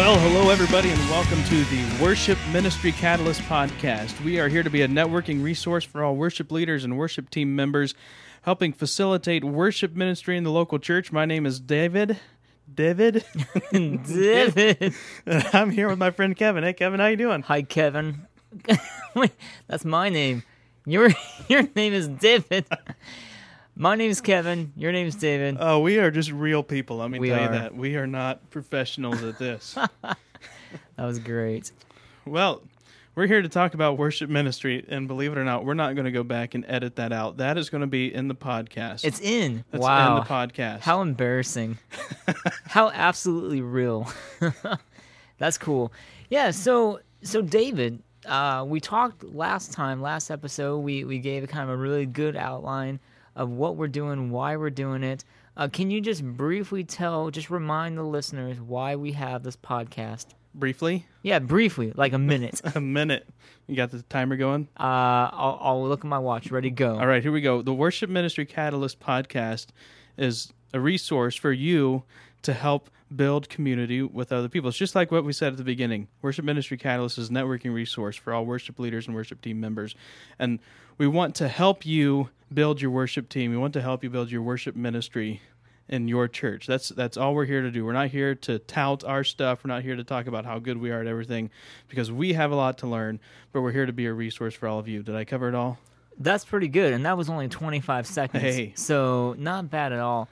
Well, hello, everybody, and welcome to the Worship Ministry Catalyst podcast. We are here to be a networking resource for all worship leaders and worship team members, helping facilitate worship ministry in the local church. My name is David. David. David. I'm here with my friend Kevin. Hey, Kevin, how you doing? Hi, Kevin. Wait, that's my name. Your your name is David. My name's Kevin. Your name's David. Oh, we are just real people. Let me We tell are. you that we are not professionals at this. That was great. well, we're here to talk about worship ministry, and believe it or not, we're not going to go back and edit that out. That is going to be in the podcast. It's in. That's wow. in the podcast. How embarrassing. How absolutely real. That's cool. Yeah, so so David, uh, we talked last time, last episode, we, we gave a kind of a really good outline of what we're doing, why we're doing it. Uh, can you just briefly tell, just remind the listeners why we have this podcast? briefly? Yeah, briefly, like a minute. A minute. You got the timer going? Uh, I'll, I'll look at my watch. Ready, go. All right, here we go. The Worship Ministry Catalyst podcast is a resource for you to help build community with other people. It's just like what we said at the beginning. Worship Ministry Catalyst is a networking resource for all worship leaders and worship team members. And we want to help you build your worship team. We want to help you build your worship ministry in your church. That's that's all we're here to do. We're not here to tout our stuff. We're not here to talk about how good we are at everything because we have a lot to learn, but we're here to be a resource for all of you. Did I cover it all? That's pretty good, and that was only 25 seconds. Hey. So, not bad at all.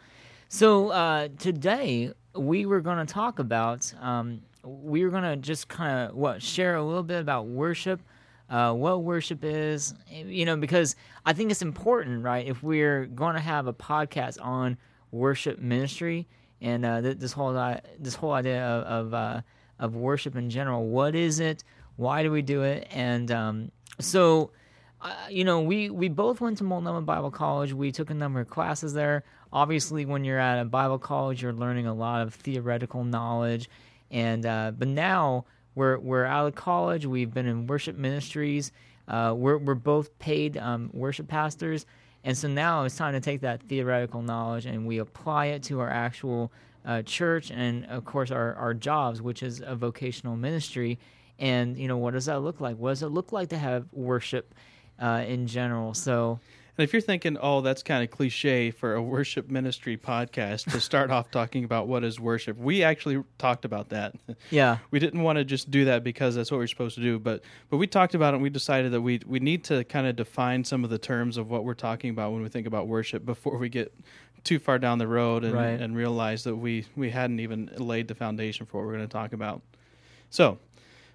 So, uh, today we were going to talk about, um, we were going to just kind of, what, share a little bit about worship, uh, what worship is, you know, because I think it's important, right? If we're going to have a podcast on worship ministry and uh, th- this whole i- this whole idea of of, uh, of worship in general, what is it? Why do we do it? And um, so, you know, we we both went to Multnomah Bible College. We took a number of classes there. Obviously, when you're at a Bible college, you're learning a lot of theoretical knowledge. And uh, but now we're we're out of college. We've been in worship ministries. Uh, we're we're both paid um, worship pastors, and so now it's time to take that theoretical knowledge and we apply it to our actual uh, church and of course our our jobs, which is a vocational ministry. And you know, what does that look like? What does it look like to have worship uh, in general? So And if you're thinking, oh, that's kind of cliche for a worship ministry podcast to start off talking about what is worship, we actually talked about that. yeah, We didn't want to just do that because that's what we're supposed to do, but but we talked about it and we decided that we we need to kind of define some of the terms of what we're talking about when we think about worship before we get too far down the road and, Right. and realize that we we hadn't even laid the foundation for what we're going to talk about. So,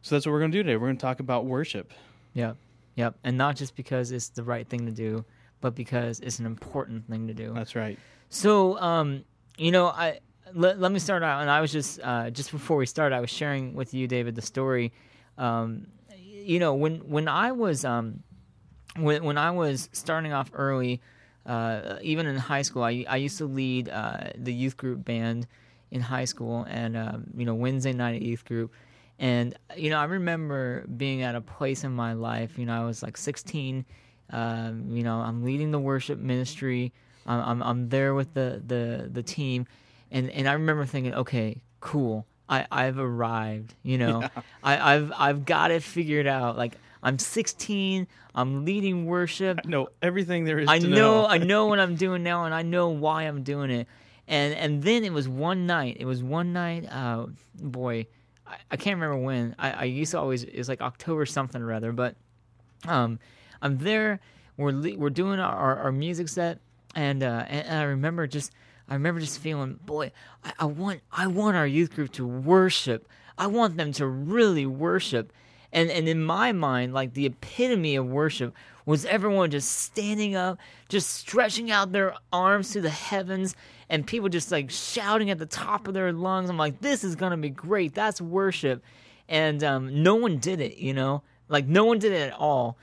so that's what we're going to do today. We're going to talk about worship. Yep. Yep. And not just because it's the right thing to do, but because it's an important thing to do. That's right. So, um, you know, I let, let me start out. And I was just uh, just before we started, I was sharing with you, David, the story. Um, you know, when when I was um, when when I was starting off early, uh, even in high school, I I used to lead uh, the youth group band in high school, and um, you know Wednesday night at youth group. And you know, I remember being at a place in my life. You know, I was like 16. Um, you know, I'm leading the worship ministry. I'm, I'm I'm there with the the the team, and and I remember thinking, okay, cool. I I've arrived. You know, I I've I've got it figured out. Like I'm 16. I'm leading worship. I know everything there is I to know, I know what I'm doing now, and I know why I'm doing it. And and then it was one night. It was one night. Uh, boy, I, I can't remember when. I, I used to always. It was like October something or other. But um, I'm there. We're le- we're doing our, our, our music set, and, uh, and and I remember just I remember just feeling, boy, I, I want I want our youth group to worship. I want them to really worship. And and in my mind, like the epitome of worship was everyone just standing up, just stretching out their arms to the heavens, and people just like shouting at the top of their lungs. I'm like, this is gonna be great. That's worship. And um, no one did it, you know, like no one did it at all.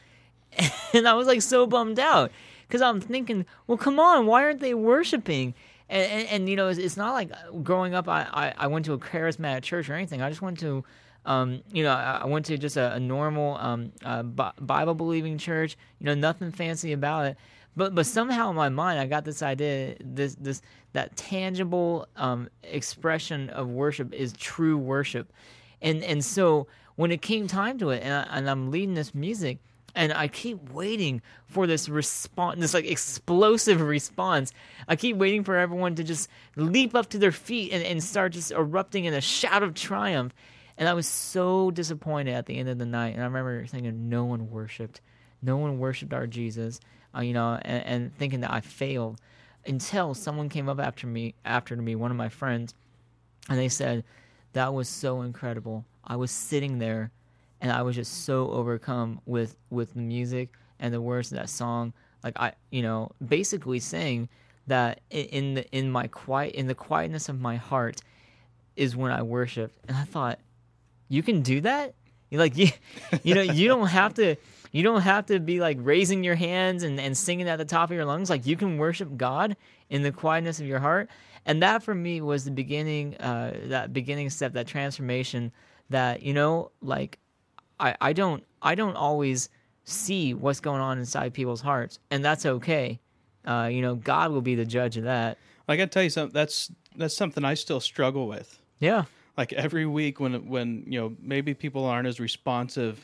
And I was like so bummed out because I'm thinking, well, come on, why aren't they worshiping? And, and, and you know, it's, it's not like growing up, I, I, I went to a charismatic church or anything. I just went to, um, you know, I I went to just a, a normal um, uh, Bible believing church. You know, nothing fancy about it. But but somehow in my mind, I got this idea, this this that tangible um, expression of worship is true worship. and and so when it came time to it, and, I, and I'm leading this music, and I keep waiting for this response, this like explosive response. I keep waiting for everyone to just leap up to their feet and, and start just erupting in a shout of triumph. And I was so disappointed at the end of the night. And I remember thinking, no one worshipped, no one worshipped our Jesus, uh, you know, and, and thinking that I failed until someone came up after me, after me, one of my friends, and they said, that was so incredible. I was sitting there and I was just so overcome with with the music and the words of that song. Like I, you know, basically saying that in the in my quiet in the quietness of my heart is when I worship. And I thought, you can do that. You like you, you know, you don't have to. You don't have to be like raising your hands and, and singing at the top of your lungs. Like you can worship God in the quietness of your heart. And that for me was the beginning, uh, that beginning step, that transformation that, you know, like I, I don't I don't always see what's going on inside people's hearts, and that's okay. Uh, you know, God will be the judge of that. I got to tell you something. That's that's something I still struggle with. Yeah. Like every week when when you know maybe people aren't as responsive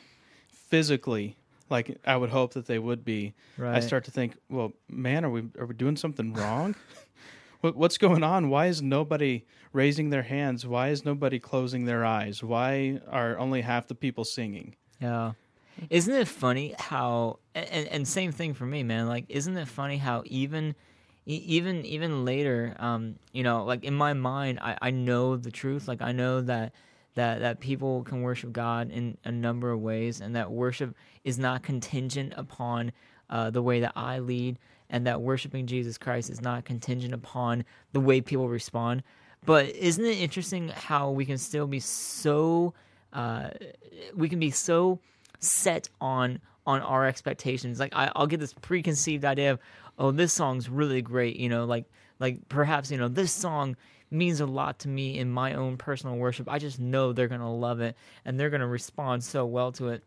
physically like I would hope that they would be. Right. I start to think, well, man, are we are we doing something wrong? what, what's going on? Why is nobody raising their hands? Why is nobody closing their eyes? Why are only half the people singing? Yeah. Isn't it funny how and, and same thing for me, man. Like, isn't it funny how even even even later, um, you know, like in my mind, I, I know the truth. Like I know that that that people can worship God in a number of ways, and that worship is not contingent upon uh, the way that I lead, and that worshiping Jesus Christ is not contingent upon the way people respond. But isn't it interesting how we can still be so uh, we can be so set on on our expectations. Like I, I'll get this preconceived idea of, oh, this song's really great. You know, like like perhaps you know this song means a lot to me in my own personal worship. I just know they're gonna love it and they're gonna respond so well to it.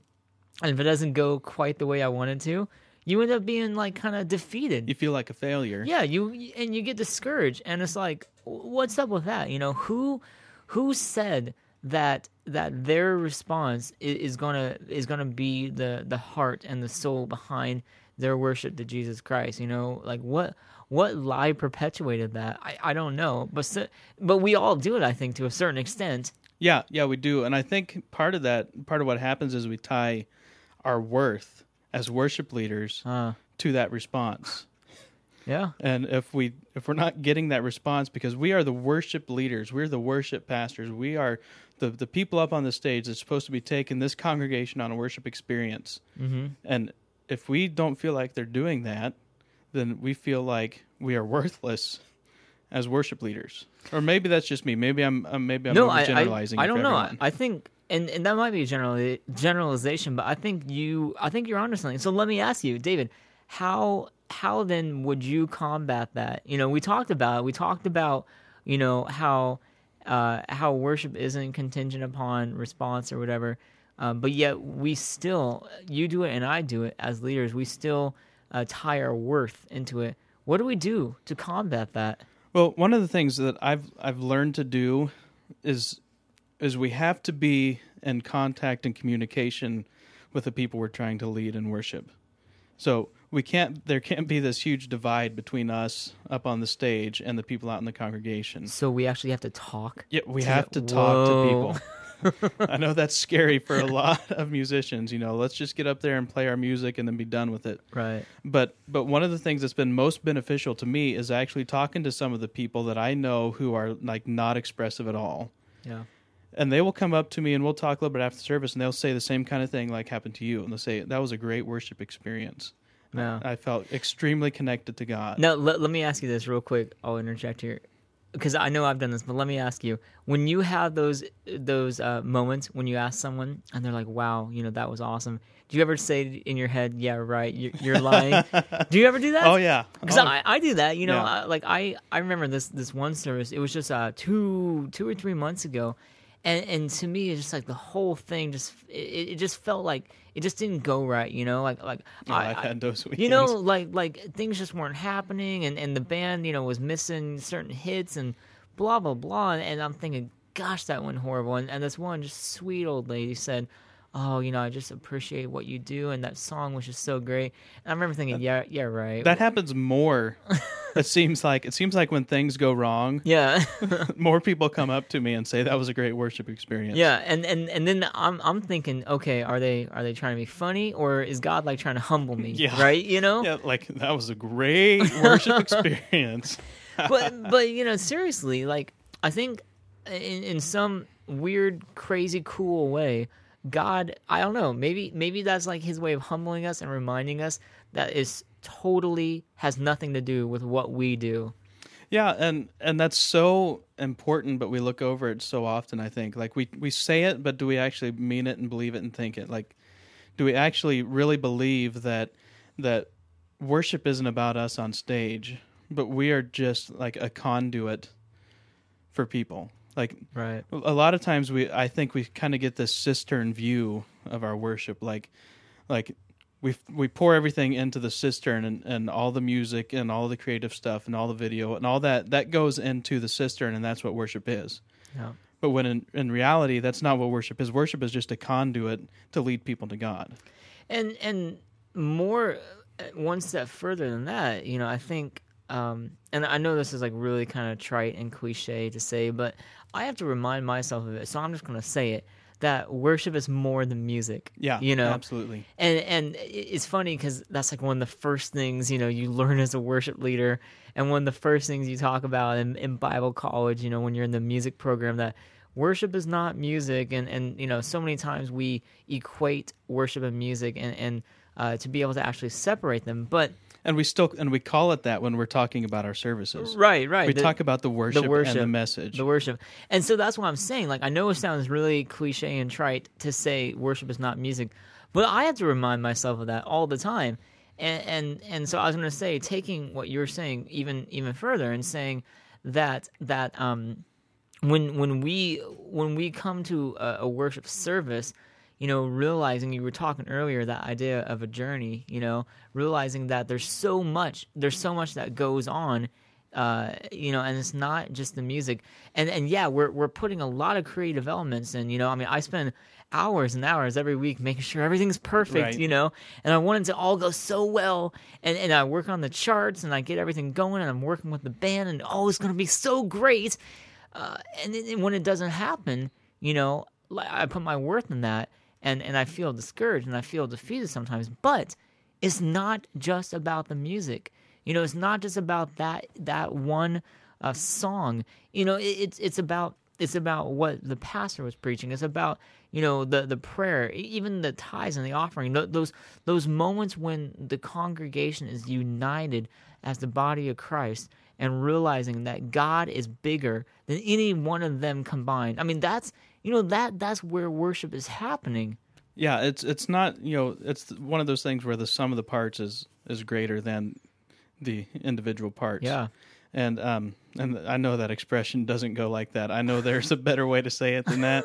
And if it doesn't go quite the way I wanted to, you end up being like kind of defeated. You feel like a failure. Yeah, you and you get discouraged, and it's like, what's up with that? You know, who who said that that their response is, is gonna is gonna be the the heart and the soul behind their worship to Jesus Christ? You know, like what what lie perpetuated that? I, I don't know, but so, but we all do it, I think, to a certain extent. Yeah, yeah, we do, and I think part of that, part of what happens is we tie our worth as worship leaders Uh, to that response. yeah, And if we if we're not getting that response because we are the worship leaders, we're the worship pastors, we are the the people up on the stage that's supposed to be taking this congregation on a worship experience. mm-hmm. And if we don't feel like they're doing that, then we feel like we are worthless as worship leaders. Or maybe that's just me. Maybe I'm, uh, maybe I'm no, I. I, I don't know. I. I think, and, and that might be a general generalization, but I think you, I think you're onto something. So let me ask you, David, how how then would you combat that? You know, we talked about we talked about you know how uh, how worship isn't contingent upon response or whatever, um, but yet we still you do it and I do it as leaders. We still uh, tie our worth into it. What do we do to combat that? Well, one of the things that I've I've learned to do is is we have to be in contact and communication with the people we're trying to lead and worship. So we can't there can't be this huge divide between us up on the stage and the people out in the congregation. So we actually have to talk. Yeah, we To- have to talk to people. I know that's scary for a lot of musicians, you know, let's just get up there and play our music and then be done with it. Right. But but one of the things that's been most beneficial to me is actually talking to some of the people that I know who are like not expressive at all. Yeah. And they will come up to me and we'll talk a little bit after the service and they'll say the same kind of thing like happened to you and they'll say that was a great worship experience. Yeah. I felt extremely connected to God. Now, let, let me ask you this real quick. I'll interject here because I know I've done this, but let me ask you: when you have those those uh, moments when you ask someone and they're like, "Wow, you know that was awesome," do you ever say in your head, "Yeah, right, you're, you're lying"? do you ever do that? Oh yeah. Because Oh, I, I do that, you know. Yeah. I, like I, I remember this this one service. It was just uh two two or three months ago, and and to me, it's just like the whole thing just it, it just felt like it just didn't go right, you know. Like like oh, I, I've had those weekends. you know like like things just weren't happening and and the band you know was missing certain hits and blah blah blah and i'm thinking gosh, that went horrible. And, and this one just sweet old lady said, oh, you know, I just appreciate what you do, and that song was just so great. And I remember thinking, yeah, yeah, right. That happens more. it seems like it seems like when things go wrong, yeah, more people come up to me and say that was a great worship experience. yeah, and and and then I'm I'm thinking, okay, are they are they trying to be funny, or is God like trying to humble me? Yeah. right, you know. Yeah, like that was a great worship experience. but but you know seriously like i think in in some weird crazy cool way god i don't know maybe maybe that's like his way of humbling us and reminding us that is totally has nothing to do with what we do Yeah, and and that's so important, but we look over it so often. I think like we we say it, but do we actually mean it and believe it and think it? Like, do we actually really believe that that worship isn't about us on stage, but we are just like a conduit for people? Like right a lot of times we I think we kind of get this cistern view of our worship, like like we we pour everything into the cistern and, and all the music and all the creative stuff and all the video and all that that goes into the cistern and that's what worship is. yeah But when in, in reality that's not what worship is. Worship is just a conduit to lead people to God. and and more uh, one step further than that you know i think um and i know this is like really kind of trite and cliche to say but i have to remind myself of it so i'm just going to say it that worship is more than music Yeah, you know absolutely. and and it's funny because that's like one of the first things you know you learn as a worship leader and one of the first things you talk about in, in bible college you know when you're in the music program that worship is not music and and you know so many times we equate worship and music and and uh, to be able to actually separate them but And we still and we call it that when we're talking about our services. right right We the- talk about the worship, the worship, and the message. the worship. And so that's what I'm saying. Like I know it sounds really cliche and trite to say worship is not music, but I have to remind myself of that all the time. And and, and so I was going to say, taking what you're saying even even further and saying that that um when when we when we come to a, a worship service you know realizing you were talking earlier that idea of a journey you know realizing that there's so much there's so much that goes on uh, you know, and it's not just the music, and and yeah, we're we're putting a lot of creative elements in. You know, I mean, I spend hours and hours every week making sure everything's perfect. Right. You know, and I want it to all go so well, and and I work on the charts and I get everything going, and I'm working with the band, and oh, it's gonna be so great. Uh, and then and when it doesn't happen, you know, I put my worth in that, and and I feel discouraged and I feel defeated sometimes. But it's not just about the music. You know, it's not just about that that one uh, song. You know, it, it's it's about it's about what the pastor was preaching. It's about you know the the prayer, even the tithes and the offering. Those those moments when the congregation is united as the body of Christ and realizing that God is bigger than any one of them combined. I mean, that's you know that that's where worship is happening. Yeah, it's it's not you know it's one of those things where the sum of the parts is is greater than the individual parts. Yeah. and um and I know that expression doesn't go like that. I know there's a better way to say it than that,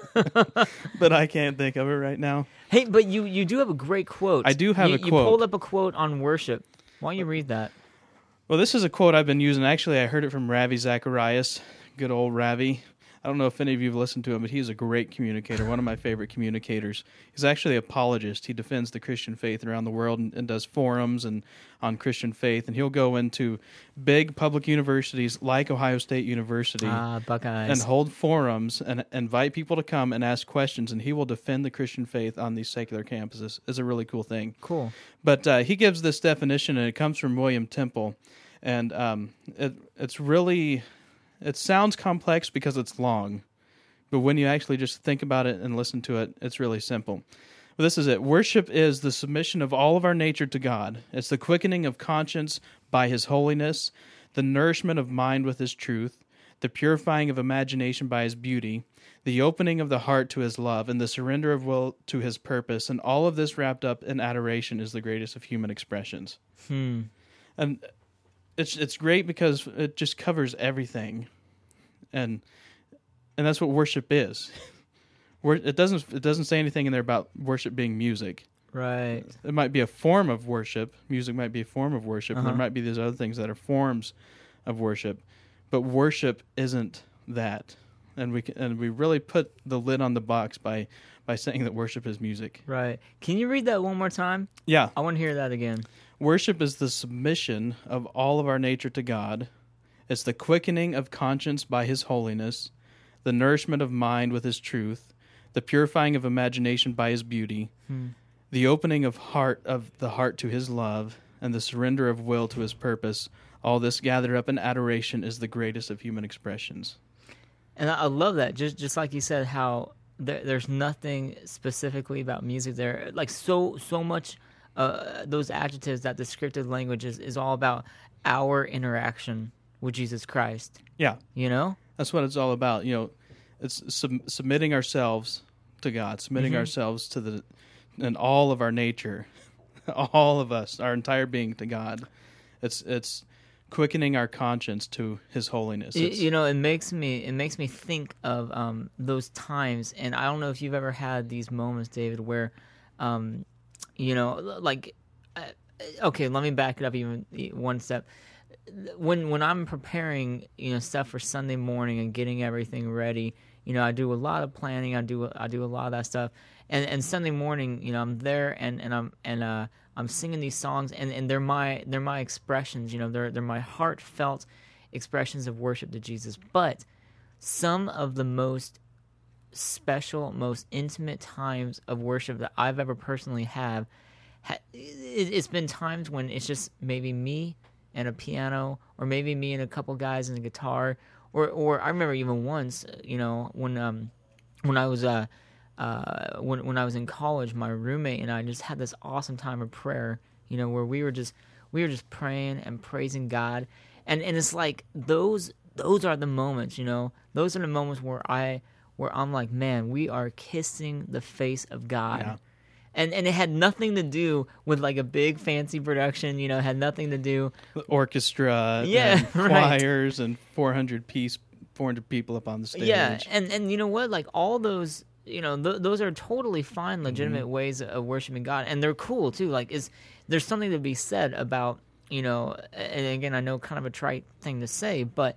but I can't think of it right now. Hey, but you you do have a great quote. I do have you, a You pulled up a quote on worship. Why don't you read that? Well, this is a quote I've been using. Actually, I heard it from Ravi Zacharias. Good old Ravi. I don't know if any of you have listened to him, but he's a great communicator, one of my favorite communicators. He's actually an apologist. He defends the Christian faith around the world and, and does forums and on Christian faith. And he'll go into big public universities like Ohio State University Ah, Buckeyes. and hold forums and invite people to come and ask questions. And he will defend the Christian faith on these secular campuses. It's a really cool thing. cool. But uh, he gives this definition, and it comes from William Temple, and um, it, it's really it sounds complex because it's long, but when you actually just think about it and listen to it, it's really simple. But this is it. Worship is the submission of all of our nature to God. It's the quickening of conscience by His holiness, the nourishment of mind with His truth, the purifying of imagination by His beauty, the opening of the heart to His love, and the surrender of will to His purpose. And all of this wrapped up in adoration is the greatest of human expressions. Hmm. And it's it's great because it just covers everything, and and that's what worship is. It doesn't it doesn't say anything in there about worship being music. Right. It might be a form of worship. Music might be a form of worship, and Uh-huh. there might be these other things that are forms of worship. But worship isn't that. and we can, and we really put the lid on the box by by saying that worship is music. Right. Can you read that one more time? Yeah, I want to hear that again. worship is the submission of all of our nature to God. It's the quickening of conscience by His holiness, the nourishment of mind with His truth, the purifying of imagination by His beauty, the opening of heart of the heart to His love, and the surrender of will to His purpose. All this gathered up in adoration is the greatest of human expressions. And I I love that. Just just like you said, how there, there's nothing specifically about music there. Like so so much. Uh, those adjectives, that descriptive language is, is all about our interaction with Jesus Christ. Yeah, You know? That's what it's all about. You know, it's sub- submitting ourselves to God, submitting ourselves to the and all of our nature, all of us, our entire being to God. It's it's quickening our conscience to His holiness. It's- you know it makes me it makes me think of um, those times and i don't know if you've ever had these moments david where um, you know like uh, okay let me back it up even one step when when i'm preparing you know stuff for sunday morning and getting everything ready you know i do a lot of planning. I do i do a lot of that stuff. And and sunday morning you know i'm there and and i'm and uh i'm singing these songs and and they're my they're my expressions you know they're they're my heartfelt expressions of worship to jesus. But some of the most special most intimate times of worship that i've ever personally have ha- it, it's been times when it's just maybe me and a piano or maybe me and a couple guys and a guitar or or i remember even once you know when um when i was uh uh, when when I was in college, my roommate and I just had this awesome time of prayer. You know, where we were just we were just praying and praising God, and and it's like those those are the moments. You know, those are the moments where I where I'm like, man, we are kissing the face of God. Yeah. And, and it had nothing to do with like a big fancy production, you know, had nothing to do the orchestra, Yeah, and right. choirs, and four hundred piece, four hundred people up on the stage. Yeah, and and you know what? Like all those, you know, th- those are totally fine, mm-hmm. legitimate ways of worshiping God, and they're cool too. Like, is there's something to be said about you know? And again, I know kind of a trite thing to say, but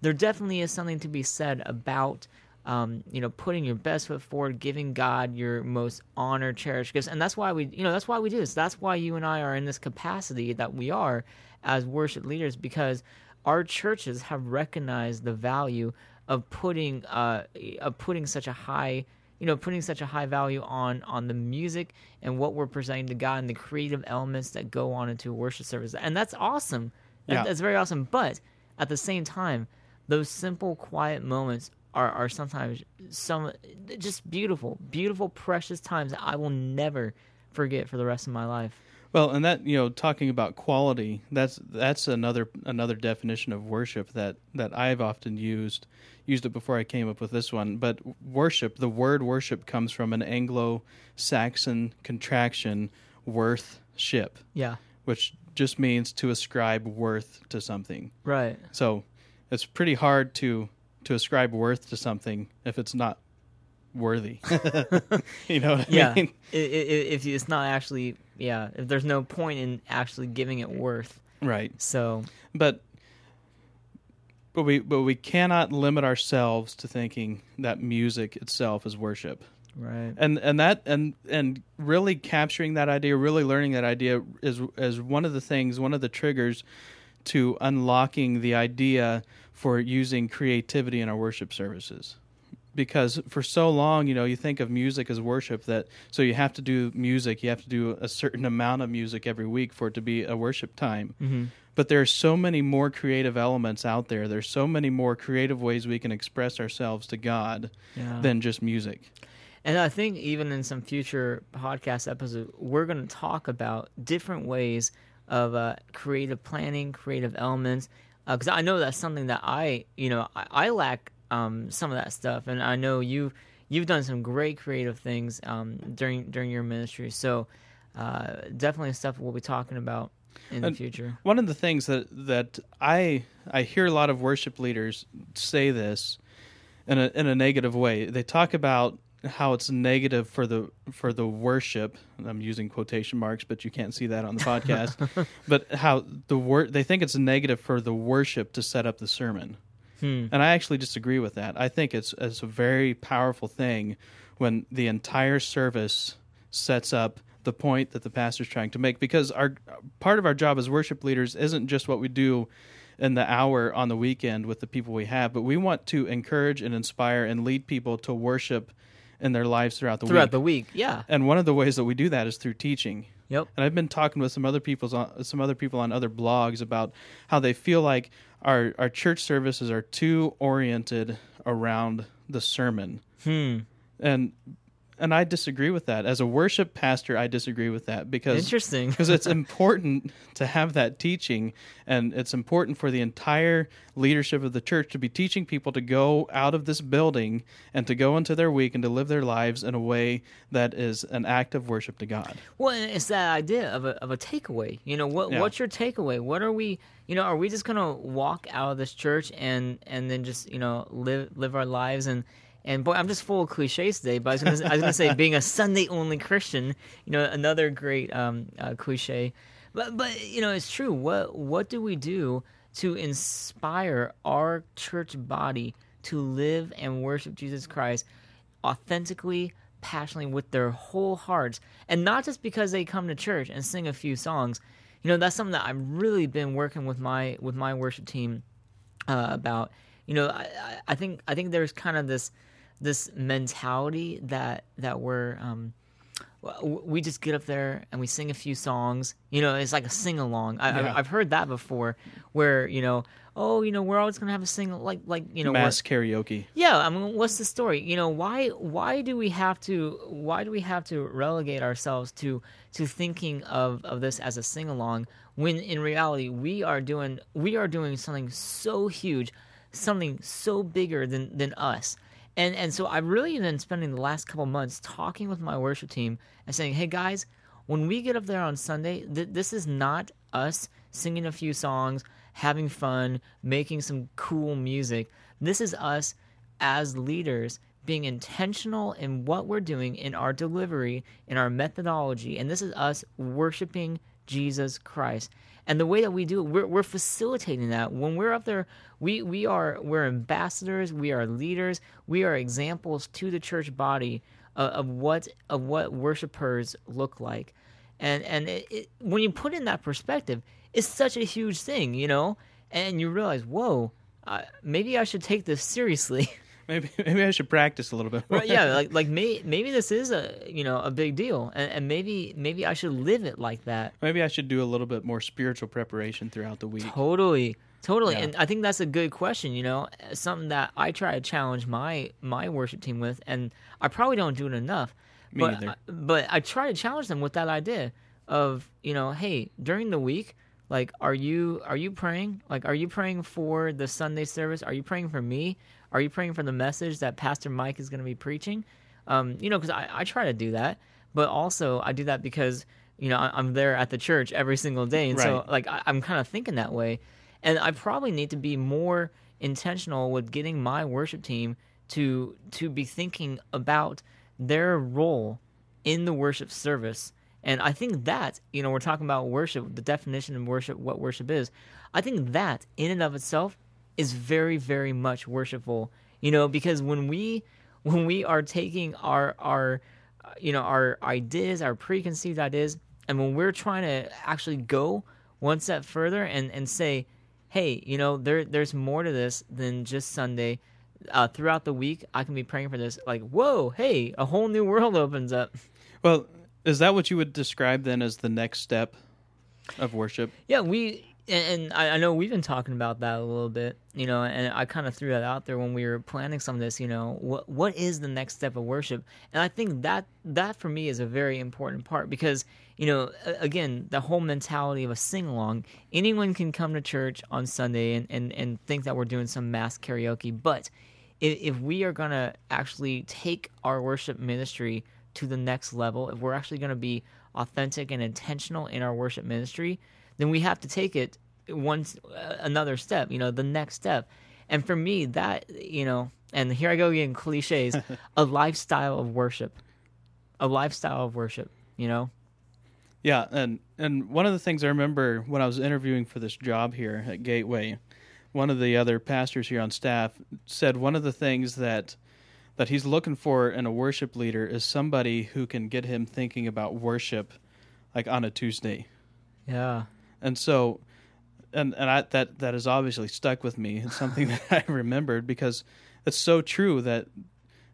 there definitely is something to be said about. Um, you know, putting your best foot forward, giving God your most honored, cherished gifts, and that's why we, you know, that's why we do this. That's why you and I are in this capacity that we are as worship leaders, because our churches have recognized the value of putting uh, of putting such a high you know putting such a high value on on the music and what we're presenting to God and the creative elements that go on into a worship service and that's awesome Yeah. that's very awesome but at the same time those simple quiet moments are, are sometimes some just beautiful beautiful precious times that I will never forget for the rest of my life Well, and that you know, talking about quality, that's that's another another definition of worship that that I've often used used it before I came up with this one. But worship, the word worship comes from an Anglo-Saxon contraction, worth ship, yeah which just means to ascribe worth to something. right So it's pretty hard to to ascribe worth to something if it's not worthy. you know what I yeah mean? If it's not actually yeah if there's no point in actually giving it worth Right. so but but we but we cannot limit ourselves to thinking that music itself is worship right and and that and and really capturing that idea really learning that idea is is one of the things one of the triggers to unlocking the idea for using creativity in our worship services. Because for so long you know you think of music as worship that so you have to do music you have to do a certain amount of music every week for it to be a worship time. Mm-hmm. but there are so many more creative elements out there. There's so many more creative ways we can express ourselves to god yeah. than just music. And I think even in some future podcast episodes, we're going to talk about different ways of uh, creative planning, creative elements. Because I know that's something that I, you know, I, I lack um, some of that stuff, and I know you you've done some great creative things um, during during your ministry. So uh, definitely stuff we'll be talking about in the future. one of the things that that I I hear a lot of worship leaders say this in a in a negative way. They talk about how it's negative for the for the worship. I'm using quotation marks, but you can't see that on the podcast. but how the wor- they think it's negative for the worship to set up the sermon. Hmm. And I actually disagree with that. I think it's it's a very powerful thing when the entire service sets up the point that the pastor's trying to make because our part of our job as worship leaders isn't just what we do in the hour on the weekend with the people we have, but we want to encourage and inspire and lead people to worship in their lives throughout the Throughout week. the week, yeah. and one of the ways that we do that is through teaching. Yep. And I've been talking with some other people's on, some other people on other blogs about how they feel like our our church services are too oriented around the sermon. Hmm. And and I disagree with that. As a worship pastor, I disagree with that because Interesting. because it's important to have that teaching and it's important for the entire leadership of the church to be teaching people to go out of this building and to go into their week and to live their lives in a way that is an act of worship to God. Well, it's that idea of a of a takeaway. You know, what Yeah. what's your takeaway? What are we? You know, are we just gonna walk out of this church and and then just you know live live our lives and and boy, I'm just full of cliches today. But I was gonna I was gonna say being a Sunday only Christian. You know, another great um, uh, cliche. But but you know, it's true. What what do we do to inspire our church body to live and worship Jesus Christ authentically, passionately with their whole hearts, and not just because they come to church and sing a few songs. You know, that's something that I've really been working with my with my worship team uh, about. You know, I, I- think I think there's kind of this this mentality that that we're um, we just get up there and we sing a few songs. You know, it's like a sing along. I, Yeah. I've heard that before, where you know, oh, you know, we're always gonna have a sing like like you know, Mass karaoke. yeah, I mean, what's the story? You know, why why do we have to why do we have to relegate ourselves to to thinking of of this as a sing along when in reality we are doing we are doing something so huge, something so bigger than than us. And and so I've really been spending the last couple months talking with my worship team and saying, "Hey guys, when we get up there on Sunday, th- this is not us singing a few songs, having fun, making some cool music. This is us as leaders being intentional in what we're doing in our delivery, in our methodology, and this is us worshiping Jesus Christ. And the way that we do it, we're, we're facilitating that. When we're up there, we, we are we're ambassadors, we are leaders, we are examples to the church body of, of what of what worshipers look like. And and it, it, when you put in that perspective, it's such a huge thing, you know. And you realize, whoa, uh, maybe I should take this seriously. Maybe maybe I should practice a little bit. Right, yeah, like like may, maybe this is a you know a big deal, and, and maybe maybe I should live it like that. Maybe I should do a little bit more spiritual preparation throughout the week. Totally, totally, Yeah. and I think that's a good question. You know, something that I try to challenge my my worship team with, and I probably don't do it enough. Me but. I, but I try to challenge them with that idea of you know, hey, during the week, like, are you are you praying? Like, are you praying for the Sunday service? Are you praying for me? Are you praying for the message that Pastor Mike is going to be preaching? Um, you know, because I, I try to do that, but also I do that because you know I, I'm there at the church every single day, and so like I, I'm kind of thinking that way, and I probably need to be more intentional with getting my worship team to to be thinking about their role in the worship service. And I think that, you know, we're talking about worship, the definition of worship, what worship is. I think that in and of itself is very, very much worshipful. You know, because when we when we are taking our our you know, our ideas, our preconceived ideas, and when we're trying to actually go one step further and, and say, hey, you know, there there's more to this than just Sunday. Uh, throughout the week, I can be praying for this. Like, whoa, hey, a whole new world opens up. Well, is that what you would describe then as the next step of worship? Yeah, we and, and I, I know we've been talking about that a little bit, you know, and I kind of threw that out there when we were planning some of this. You know, what what is the next step of worship? And I think that that for me is a very important part because you know, again, the whole mentality of a sing along. Anyone can come to church on Sunday and and and think that we're doing some mass karaoke, but if, if we are going to actually take our worship ministry to the next level, if we're actually going to be authentic and intentional in our worship ministry, then we have to take it one uh, another step, you know, the next step. And for me, that you know, and here I go again, cliches, a lifestyle of worship, a lifestyle of worship, you know. Yeah, and and one of the things I remember when I was interviewing for this job here at Gateway, one of the other pastors here on staff said one of the things that that he's looking for in a worship leader is somebody who can get him thinking about worship like on a Tuesday. Yeah. And so and and I that that has obviously stuck with me. It's something that I remembered because it's so true that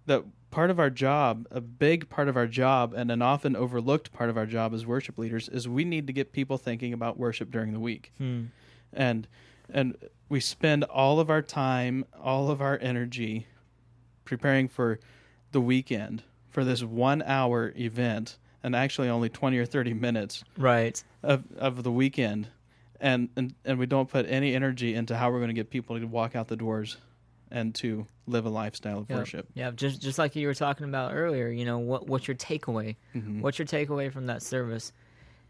that part of our job, a big part of our job and an often overlooked part of our job as worship leaders is we need to get people thinking about worship during the week. Hmm. And and we spend all of our time, all of our energy preparing for the weekend for this 1 hour event and actually only 20 or 30 minutes Right. of of the weekend and and, and we don't put any energy into how we're going to get people to walk out the doors and to live a lifestyle of Yeah. worship. Yeah, just just like you were talking about earlier, you know, what what's your takeaway? Mhm. What's your takeaway from that service?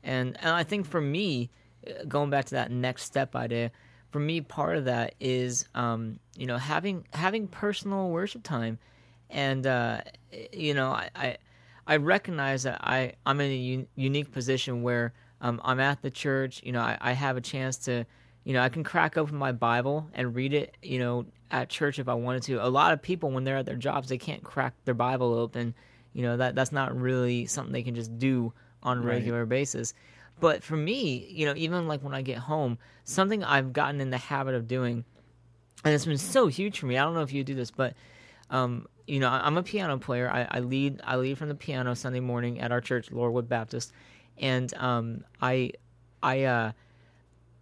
And and I think for me, uh, going back to that next step idea, for me part of that is um, you know, having having personal worship time. And uh, you know, I, I I recognize that I I'm in a un- unique position where um, I'm at the church. You know, I, I have a chance to, you know, I can crack open my Bible and read it. You know, at church if I wanted to. A lot of people when they're at their jobs, they can't crack their Bible open. You know, that that's not really something they can just do on a Right. regular basis. But for me, you know, even like when I get home, something I've gotten in the habit of doing, and it's been so huge for me. I don't know if you do this, but um, you know, I'm a piano player. I, I lead I lead from the piano Sunday morning at our church, Laurelwood Baptist, and um, I I uh,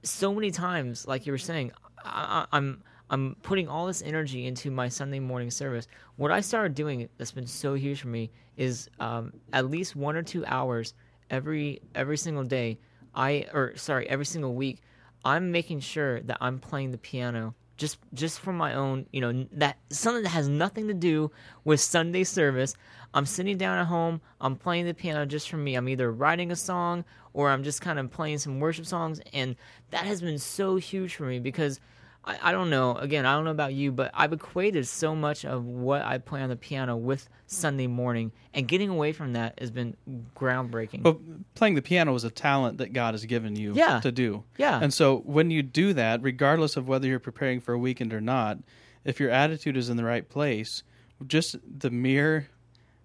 so many times, like you were saying, I, I'm I'm putting all this energy into my Sunday morning service. What I started doing that's been so huge for me is um, at least one or two hours every every single day. I or sorry, every single week. I'm making sure that I'm playing the piano just just for my own, you know, that something that has nothing to do with Sunday service. I'm sitting down at home, I'm playing the piano just for me. I'm either writing a song or I'm just kind of playing some worship songs and that has been so huge for me because I, I don't know, again, I don't know about you, but I've equated so much of what I play on the piano with Sunday morning and getting away from that has been groundbreaking. But playing the piano is a talent that God has given you Yeah. to do. Yeah. And so when you do that, regardless of whether you're preparing for a weekend or not, if your attitude is in the right place, just the mere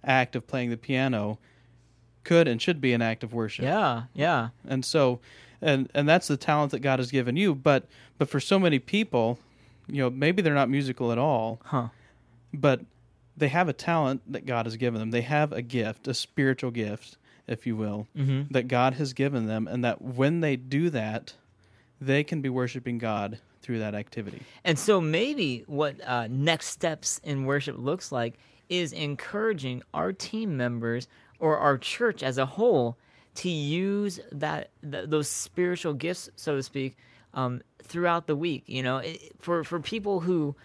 act of playing the piano could and should be an act of worship. yeah, yeah. And so and and that's the talent that God has given you, but but for so many people, you know, maybe they're not musical at all, Huh. but they have a talent that God has given them. They have a gift, a spiritual gift, if you will, Mm-hmm. that God has given them, and that when they do that, they can be worshiping God through that activity. And so maybe what uh, next steps in worship looks like is encouraging our team members or our church as a whole to use that th- those spiritual gifts, so to speak, um, throughout the week. You know, it, for for people who.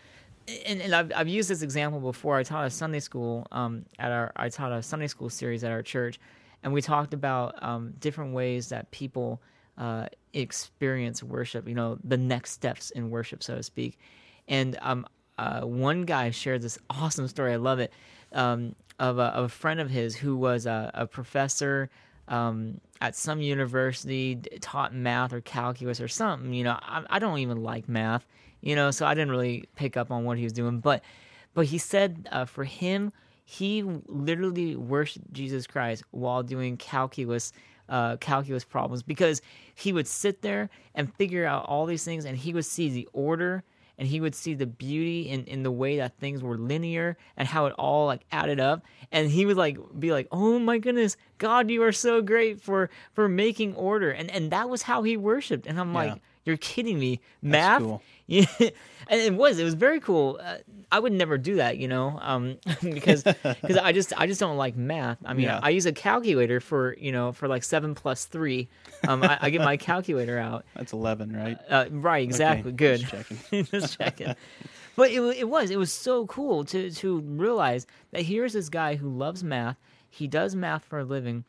And, and I've, I've used this example before. I taught a Sunday school um, at our I taught a Sunday school series at our church, and we talked about um, different ways that people uh, experience worship. You know, the next steps in worship, so to speak. And um, uh, one guy shared this awesome story. I love it. Um, of, a, of a friend of his who was a, a professor um, at some university, taught math or calculus or something. You know, I, I don't even like math. You know, so I didn't really pick up on what he was doing. But but he said uh, for him, he literally worshipped Jesus Christ while doing calculus uh, calculus problems because he would sit there and figure out all these things, and he would see the order and he would see the beauty in, in the way that things were linear and how it all like added up. And he would like be like oh my goodness god you are so great for for making order. And and that was how he worshiped. And i'm Yeah. like you're kidding me math cool. yeah, and it was. It was very cool. Uh, I would never do that, you know, um, because because I just I just don't like math. I mean, Yeah. I use a calculator for you know for like seven plus three. Um, I, I get my calculator out. That's 11, right? Uh, right, exactly. Okay, Good. just checking. just checking. But it, it was it was so cool to to realize that here's this guy who loves math. He does math for a living.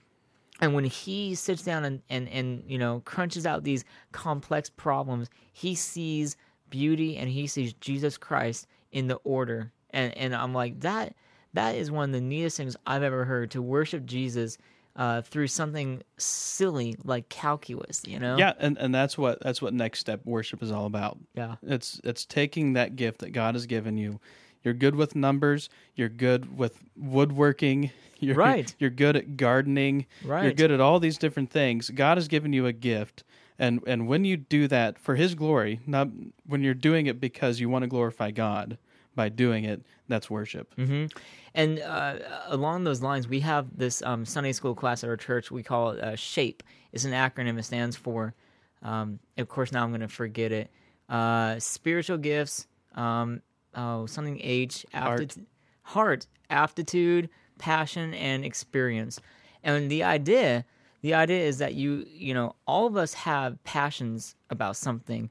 And when he sits down and, and, and you know crunches out these complex problems, he sees beauty and he sees Jesus Christ in the order. And and I'm like that that is one of the neatest things I've ever heard to worship Jesus uh, through something silly like calculus. You know? Yeah, and, and that's what that's what next step worship is all about. Yeah. It's it's taking that gift that God has given you. You're good with numbers. You're good with woodworking. You're, Right. You're good at gardening. Right. You're good at all these different things. God has given you a gift, and and when you do that for His glory, not when you're doing it because you want to glorify God by doing it, that's worship. hmm And uh, along those lines, we have this um, Sunday school class at our church. We call it uh, SHAPE. It's an acronym. It stands for, um, of course, now I'm going to forget it. Uh, spiritual gifts, um, oh, something H, Heart. apti- heart, aptitude, passion, and experience. And the idea, the idea is that you, you know, all of us have passions about something,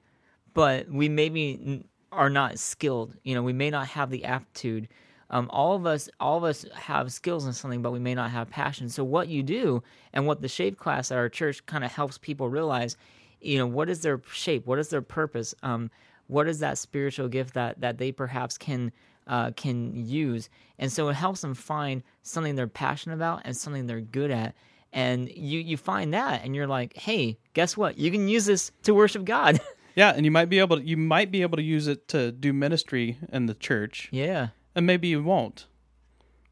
but we maybe are not skilled. You know, we may not have the aptitude. Um, all of us, all of us have skills in something, but we may not have passion. So what you do, and what the shape class at our church kind of helps people realize, you know, what is their shape, what is their purpose, um, what is that spiritual gift that that they perhaps can uh, can use, and so it helps them find something they're passionate about and something they're good at. And you you find that, and you're like, hey, guess what? You can use this to worship God. Yeah, and you might be able to you might be able to use it to do ministry in the church, yeah, and maybe you won't.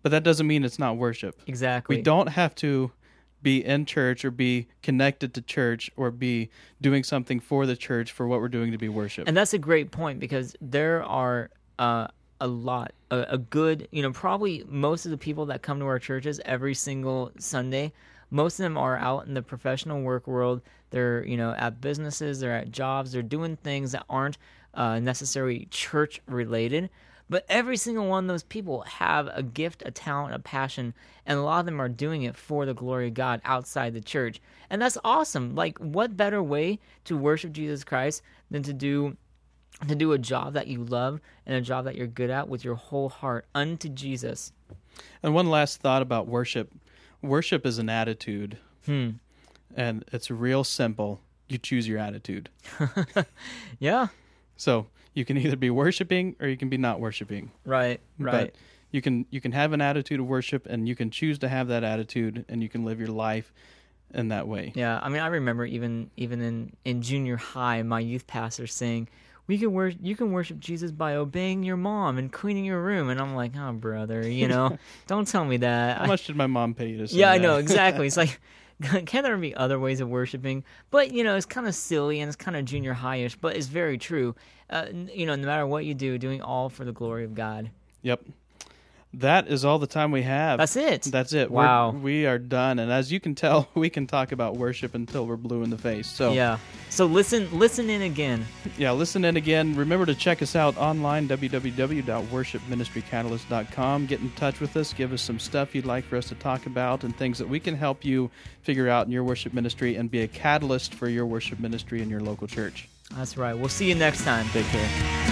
But that doesn't mean it's not worship. exactly. We don't have to be in church or be connected to church or be doing something for the church for what we're doing to be worship. And that's a great point because there are uh, a lot, a, a good, you know, probably most of the people that come to our churches every single Sunday, most of them are out in the professional work world. They're, you know, at businesses, they're at jobs, they're doing things that aren't uh, necessarily church related. But every single one of those people have a gift, a talent, a passion, and a lot of them are doing it for the glory of God outside the church. And that's awesome. Like, what better way to worship Jesus Christ than to do to do a job that you love and a job that you're good at with your whole heart unto Jesus. And one last thought about worship. Worship is an attitude. Hmm. And it's real simple. You choose your attitude. Yeah. So you can either be worshiping or you can be not worshiping. Right. Right. But you can you can have an attitude of worship and you can choose to have that attitude and you can live your life in that way. yeah. I mean, I remember even even in in junior high, my youth pastor saying, "We can worship. You can worship Jesus by obeying your mom and cleaning your room." And I'm like, "Oh, brother, you know, don't tell me that." How much did my mom pay you to say Yeah, I know exactly. It's like, can there be other ways of worshiping? But you know, it's kind of silly and it's kind of junior highish, but it's very true. Uh, you know, no matter what you do, doing all for the glory of God. Yep. That is all the time we have. That's it. That's it. Wow. We're, we are done. And as you can tell, we can talk about worship until we're blue in the face. So Yeah. So listen, listen in again. yeah, listen in again. Remember to check us out online, www.worshipministrycatalyst.com. Get in touch with us. Give us some stuff you'd like for us to talk about and things that we can help you figure out in your worship ministry and be a catalyst for your worship ministry in your local church. That's right. We'll see you next time. Take care.